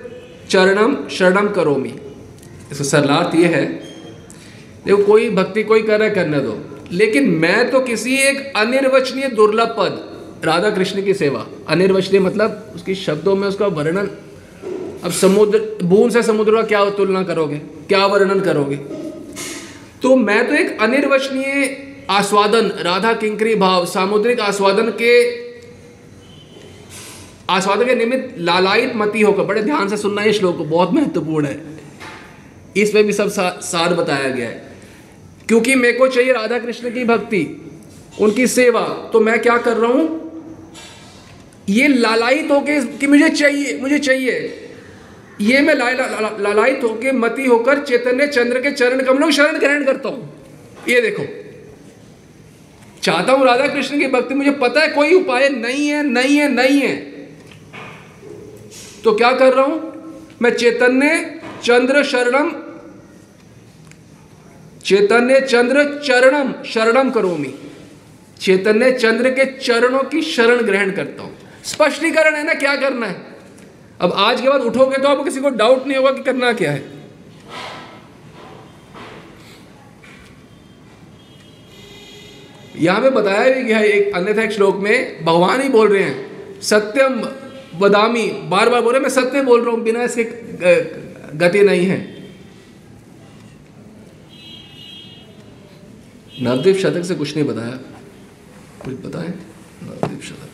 चरणम शरणम करोमी। इसका सरलार्थ ये है, देखो, कोई भक्ति कोई कर रहा करने दो। लेकिन मैं तो किसी एक अनिर्वचनीय दुर्लभ पद राधा कृष्ण की सेवा। अनिर्वचनीय मतलब उसकी शब्दों में उसका वर्णन। अब समुद्र बूंद से समुद्र का क्या तुलना करोगे? क्या वर्णन करोगे? तो मैं तो एक अनिर्वचनीय आस्वादन राधा किंकरी भाव सामुद्रिक आस्वादन के आस्वादन के निमित्त लालायित मती होकर बड़े ध्यान से सुनना ये श्लोक बहुत महत्वपूर्ण है। इसमें भी सब सा, सार बताया गया है। क्योंकि मेरे को चाहिए राधा कृष्ण की भक्ति उनकी सेवा तो मैं क्या कर रहा हूँ? ये लालायित होके कि मुझे चाहिए मुझे चाहिए। ये मैं ला, ला, ला, लालायित होके मती होकर चैतन्य चंद्र के चरण कमलों शरण ग्रहण करता हूँ। ये देखो। चाहता हूँ राधा कृष्ण की भक्ति मुझे पता है कोई उपाय नहीं है नहीं है नहीं है। तो क्या कर रहा हूँ? मैं चैतन्य चंद्र शरणम चैतन्य चंद्र चरणम शरणम करोमी चैतन्य चंद्र के चरणों की शरण ग्रहण करता हूँ। स्पष्टीकरण है ना क्या करना है? अब आज के बाद उठोगे तो आपको किसी को डाउट नहीं होगा कि करना क्या है। यहाँ पे बताया भी गया है एक अन्यथा श्लोक में, भगवान ही बोल रहे हैं, सत्यम बदामी बार बार बोल रहे मैं सत्य बोल रहा हूँ, बिना इसके गति नहीं है। नवदीप शतक से कुछ नहीं बताया। कुछ बताए? नवदीप शतक।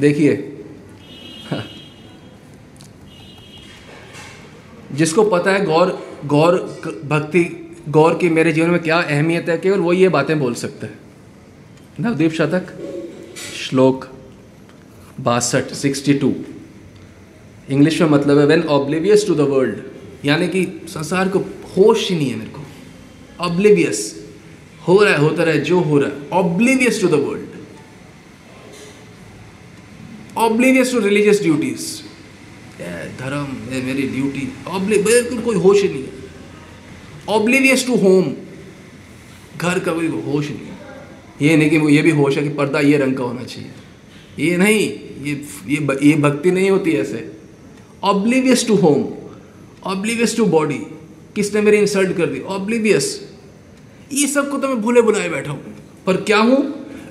देखिए। जिसको पता है गौर गौर भक्ति, गौर की मेरे जीवन में क्या अहमियत है केवल वो ये बातें बोल सकते हैं। नवदीप शतक, श्लोक बासठ, सिक्सटी टू। इंग्लिश में मतलब है when oblivious to the world यानी कि संसार को होश ही नहीं है मेरे को। ऑब्लिवियस हो रहा है, होता रहा है जो हो रहा है। Oblivious to the world oblivious to religious duties धर्म मेरी ड्यूटी बिल्कुल कोई होश नहीं है। ऑब्लिवियस टू होम घर का कोई होश नहीं है। ये नहीं कि ये भी होश है कि पर्दा ये रंग का होना चाहिए। ये नहीं, ये ये ये भक्ति नहीं होती ऐसे। Oblivious to home oblivious to body किसने मेरी इंसल्ट कर दी? ऑब्लिवियस ये सबको तो मैं भूले बुलाए बैठा हूँ। पर क्या हूँ?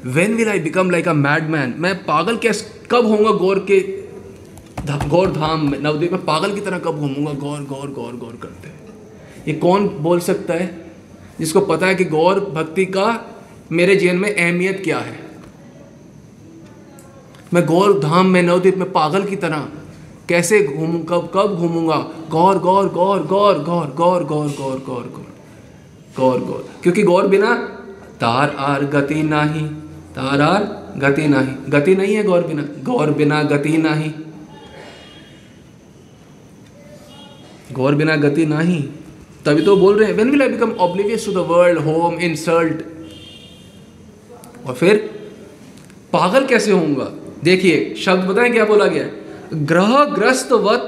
When will I become like a mad man मैं पागल कैसे कब होऊँगा गौर के गौर धाम में नवद्वीप में पागल की तरह कब घूमूँगा गौर गौर गौर गौर करते हैं ये कौन बोल सकता है जिसको पता है कि गौर भक्ति का मेरे जीवन में अहमियत क्या है मैं गौर धाम में नवद्वीप में पागल की तरह कैसे घूमू कब कब घूमूँगा गौर गौर गौर गौर गौर गौर गौर गौर गौर गौर गौर गौर क्योंकि गौर बिना तार आर गति नाही तार आर गति नाही. गति नहीं है गौर बिना गौर बिना गति नाही. गौर बिना गति नहीं. तभी तो बोल रहे हैं when will I become oblivious to the world home insult और फिर, पागल कैसे होऊँगा? देखिए, शब्द बताएँ क्या बोला गया ग्रह ग्रस्त वत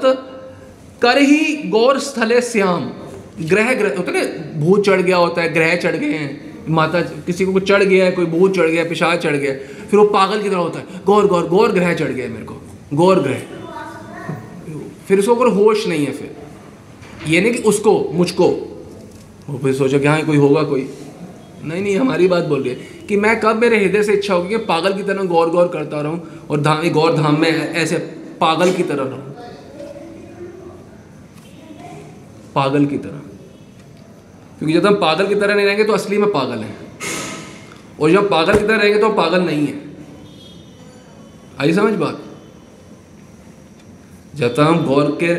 कर ही गौर स्थले श्याम ग्रह ग्रह होता भूत चढ़ गया होता है, ग्रह चढ़ गए हैं। माता किसी को चढ़ गया है, कोई भूत चढ़ गया पिशाच चढ़ गया फिर वो पागल की तरह होता है, गौर गौर गौर ग्रह चढ़ गया मेरे को, गौर ग्रह। फिर उसको कोई होश नहीं है फिर। ये नहीं कि उसको, मुझको। वो फिर सोचा कि हाँ कोई होगा कोई। नहीं नहीं हमारी बात बोल रही है कि मैं कब मेरे हृदय से इच्छा होगी कि पागल की तरह गौर गौर करता रहूँ और धाम गौर धाम में ऐसे पागल की तरह रहूँ। पागल की तरह। क्योंकि जब हम पागल की तरह नहीं रहेंगे तो असली में पागल हैं। और जब पागल की तरह रहेंगे तो पागल नहीं है। आई समझ बात? जब तक हम गौर के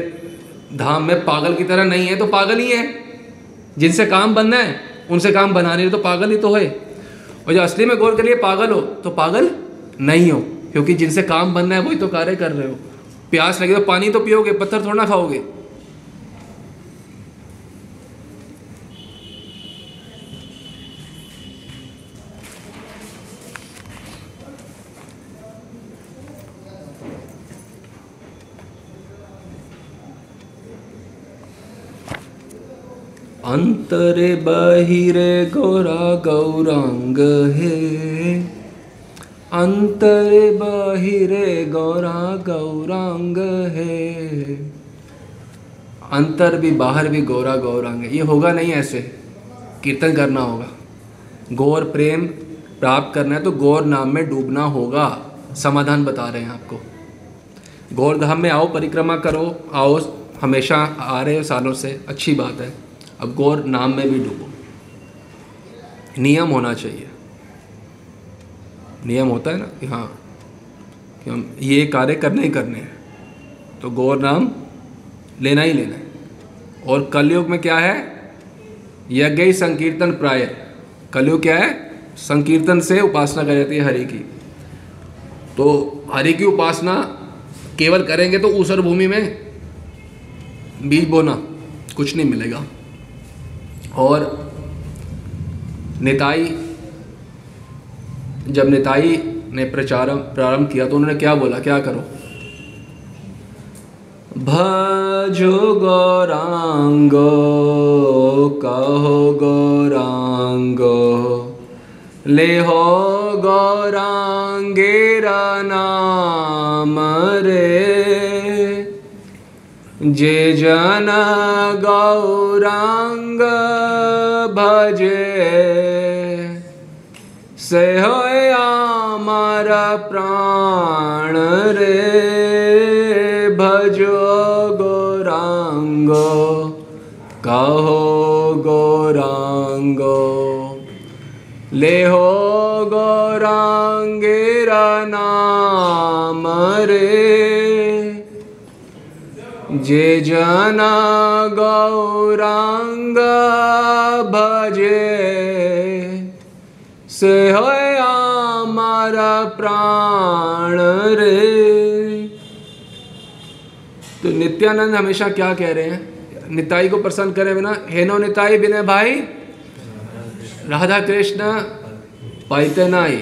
धाम में पागल की तरह नहीं है तो पागल ही है। जिनसे काम बनना है, उनसे काम बना रहे तो पागल ही तो है। और जब असली में गौर के लिए पागल हो तो पागल नहीं हो। क्योंकि जिनसे काम बनना है, वही तो कार्य कर रहे हो। प्यास लगे तो पानी तो पियोगे, पत्थर थोड़ा ना खाओगे। अंतरे बहिरे गौरा गौरांग है। अंतरे बहिरे गौरा गौरांग है। अंतर भी, बाहर भी गौरा गौरांग ये होगा नहीं ऐसे। कीर्तन करना होगा। गौर प्रेम प्राप्त करना है तो गौर नाम में डूबना होगा। समाधान बता रहे हैं आपको। गौर धाम में आओ, परिक्रमा करो, आओ, हमेशा आ रहे हो सालों से। अच्छी बात है। अब गौर नाम में भी डूबो। नियम होना चाहिए। नियम होता है ना कि हाँ कि हम ये कार्य करने ही करने हैं। तो गौर नाम लेना ही लेना है। और कलयुग में क्या है? यज्ञ ही संकीर्तन प्राय। कलयुग क्या है? संकीर्तन से उपासना कर जाती है हरि की। तो हरि की उपासना केवल करेंगे तो ऊसर भूमि में बीज बोना कुछ नहीं मिलेगा। और नेताई, जब नेताई ने प्रचार प्रारंभ किया तो उन्होंने क्या बोला? क्या करो? भजो गौरांगो, कहो गौरांगो। ले हो गौरांगेरा नाम रे। जे जन गौरांग भजे से हो आमार प्राण रे, भजो गौरांग, कहो गौरांग। ले हो गौरांगेरा नाम रे जे जना गौरांग भजे, से हमारा प्राण रे। तो नित्यानंद हमेशा क्या कह रहे हैं? निताई को प्रसन्न करे बिना हेनो निताई, बिना भाई, राधा कृष्ण, पाइते नाई।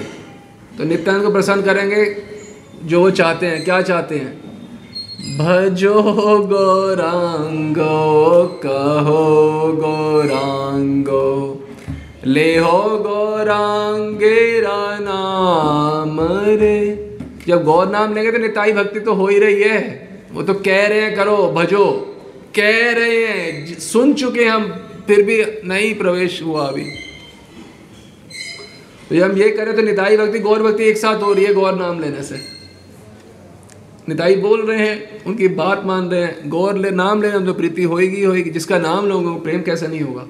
तो नित्यानंद को प्रसन्न करेंगे, जो वो चाहते हैं, क्या चाहते हैं? भजो गौरांगो, कहो गौरांगो। ले हो गौरांगेरा नाम रे। जब गौर नाम लेंगे तो निताई भक्ति तो हो ही रही है। वो तो कह रहे हैं, करो, भजो। कह रहे हैं सुन चुके हम, फिर भी नहीं प्रवेश हुआ अभी। तो हम ये करें तो निताई भक्ति, गौर भक्ति एक साथ हो रही है गौर नाम लेने से। निताई बोल रहे हैं, उनकी बात मान रहे हैं, गौर ले, नाम लेने तो प्रीति होएगी होएगी, जिसका नाम लोगे प्रेम कैसे नहीं होगा।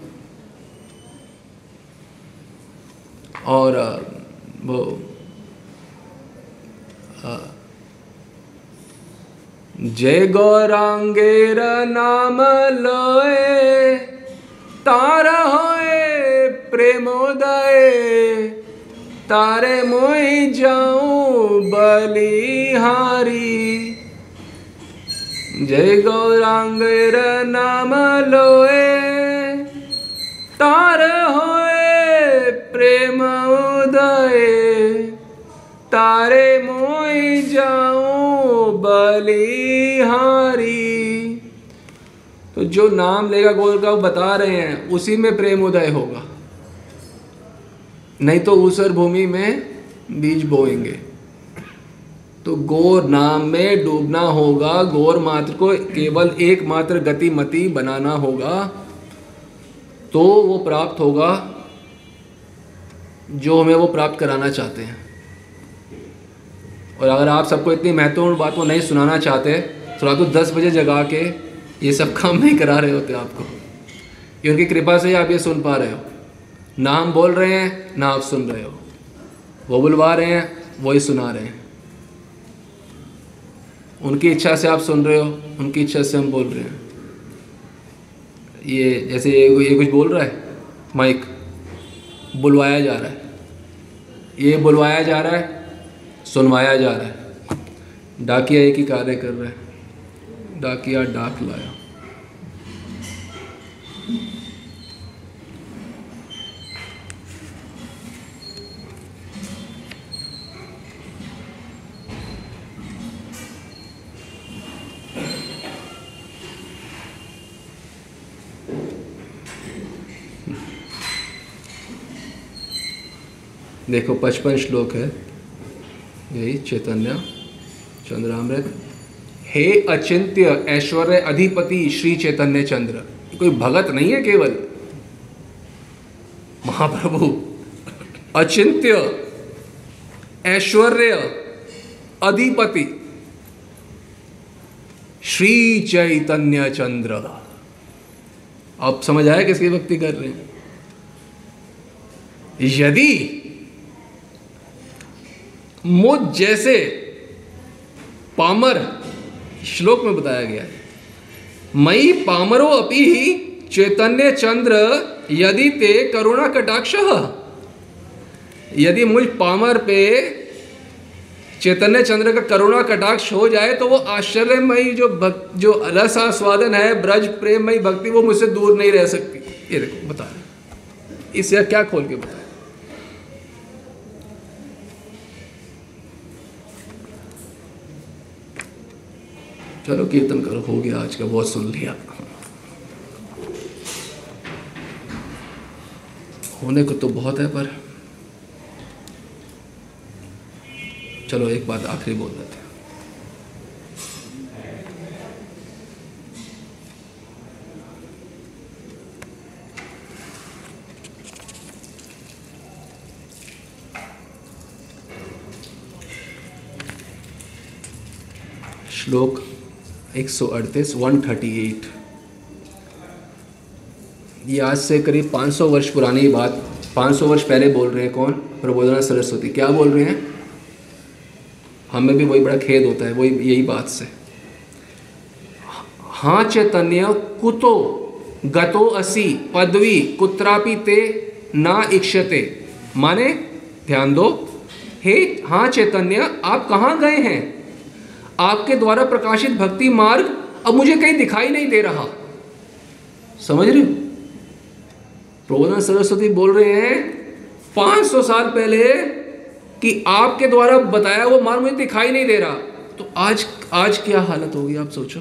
और वो जय गौरांगेर नाम लोए, तारा होए, प्रेमोदय। तारे मोई जाऊँ बलिहारी जय गौरांगेर नाम लोए। तार होए प्रेम उदय। तारे मोई जाऊँ बलिहारी तो जो नाम लेगा गोल का वो बता रहे हैं, उसी में प्रेम उदय होगा। नहीं तो ऊसर भूमि में बीज बोएँगे। तो गौर नाम में डूबना होगा, गौर मात्र को केवल एकमात्र गतिमति बनाना होगा। तो वो प्राप्त होगा जो हमें वो प्राप्त कराना चाहते हैं। और अगर आप सबको इतनी महत्वपूर्ण बात को नहीं सुनाना चाहते तो रात को दस बजे जगा के ये सब काम नहीं करा रहे होते आपको। उनकी कृपा से ही आप ये सुन पा रहे हो। ना हम बोल रहे हैं ना आप सुन रहे हो। वो बुलवा रहे हैं वही सुना रहे हैं। उनकी इच्छा से आप सुन रहे हो उनकी इच्छा से हम बोल रहे हैं। ये जैसे ये, ये कुछ बोल रहा है? माइक। बुलवाया जा रहा है। ये बुलवाया जा रहा है सुनवाया जा रहा है। डाकिया एक ही कार्य कर रहा है। डाकिया डाक लाया। देखो, पचपन श्लोक है। यही चैतन्य, चंद्रामृत। हे अचिंत्य, ऐश्वर्य अधिपति श्री चैतन्य चंद्र कोई भगत नहीं है केवल? महाप्रभु, अचिंत्य, ऐश्वर्य अधिपति श्री चैतन्य चंद्र। आप समझ आए किसकी भक्ति कर रहे हैं? यदि मुझ जैसे पामर श्लोक में बताया गया है। मई पामरो अपि ही चैतन्य चंद्र यदि ते करुणा कटाक्ष। यदि मुझ पामर पे चैतन्य चंद्र का करुणा कटाक्ष हो जाए तो वो आश्चर्यमयी जो भक, जो रस आस्वादन है ब्रज प्रेममयी भक्ति वो मुझसे दूर नहीं रह सकती। ये देखो बता इसे क्या खोल के बता चलो कीर्तन करो, हो गया आज का, बहुत सुन लिया। होने को तो बहुत है, पर चलो एक बात आखिरी बोल देते श्लोक एक सौ अड़तीस वन थर्टी एट ये आज से करीब 500 वर्ष पुरानी बात 500 वर्ष पहले बोल रहे हैं कौन? प्रबोधना सरस्वती। क्या बोल रहे हैं? हमें भी वही बड़ा खेद होता है, वही, यही बात से। हाँ चैतन्य, कुतो, गतो असी, पदवी, कुत्रापि ते, ना इक्षते। माने, ध्यान दो। हे हाँ चैतन्य, आप कहाँ गए हैं? आपके द्वारा प्रकाशित भक्ति मार्ग अब मुझे कहीं दिखाई नहीं दे रहा। समझ रहे हो? प्रबोधन सरस्वती बोल रहे हैं 500 साल पहले कि आपके द्वारा बताया वो मार्ग मुझे दिखाई नहीं दे रहा। तो आज आज क्या हालत होगी आप सोचो।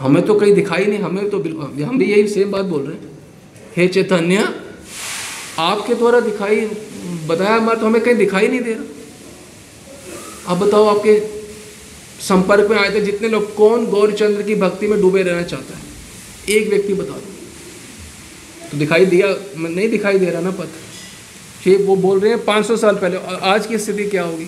हमें तो कहीं दिखाई नहीं, हमें तो बिल्कुल, हम भी यही सेम बात बोल रहे हैं। हे चैतन्य, आपके द्वारा दिखाई, बताया मार्ग तो हमें कहीं दिखाई नहीं दे रहा। अब बताओ, आपके संपर्क में आए थे, जितने लोग, कौन गौरचंद्र की भक्ति में डूबे रहना चाहता है? एक व्यक्ति बता दो। तो दिखाई दिया नहीं दिखाई दे रहा ना पथ ये वो बोल रहे हैं 500 साल पहले आज की स्थिति क्या होगी?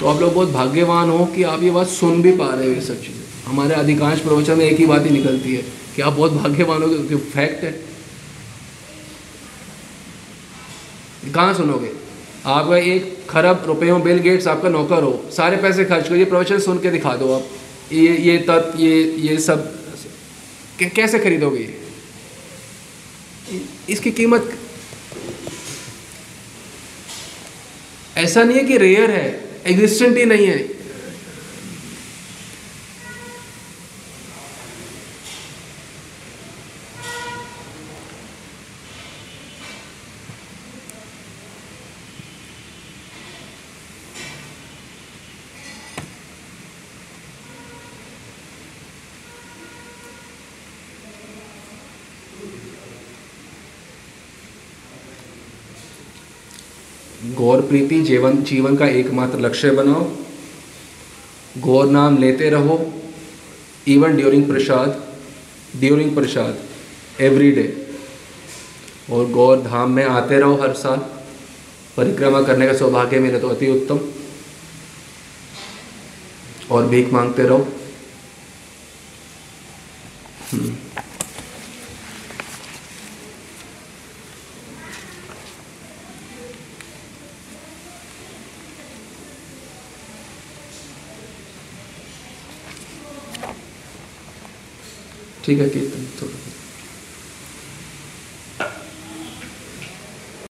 तो आप लोग बहुत भाग्यवान हो कि आप ये बात सुन भी पा रहे हो ये सब चीज़ें। हमारे अधिकांश प्रवचन में एक ही बात ही निकलती है कि आप बहुत भाग्यवान हो क्योंकि फैक्ट है। कहाँ सुनोगे। आपका एक खरब रुपये हो बिल गेट्स आपका नौकर हो, सारे पैसे खर्च करिए प्रवचन सुन के दिखा दो आप। ये ये तत्व, ये ये सब। कैसे खरीदोगे ये? इसकी कीमत ऐसा नहीं है कि रेयर है एग्जिस्टेंट ही नहीं है गौर प्रीति, जीवन जीवन का एकमात्र लक्ष्य बनाओ। गौर नाम लेते रहो। Even during prasad during prasad every day और गौर धाम में आते रहो हर साल। परिक्रमा करने का सौभाग्य मिले तो अति उत्तम। और भीख मांगते रहो। ठीक है कीर्तन थोड़ा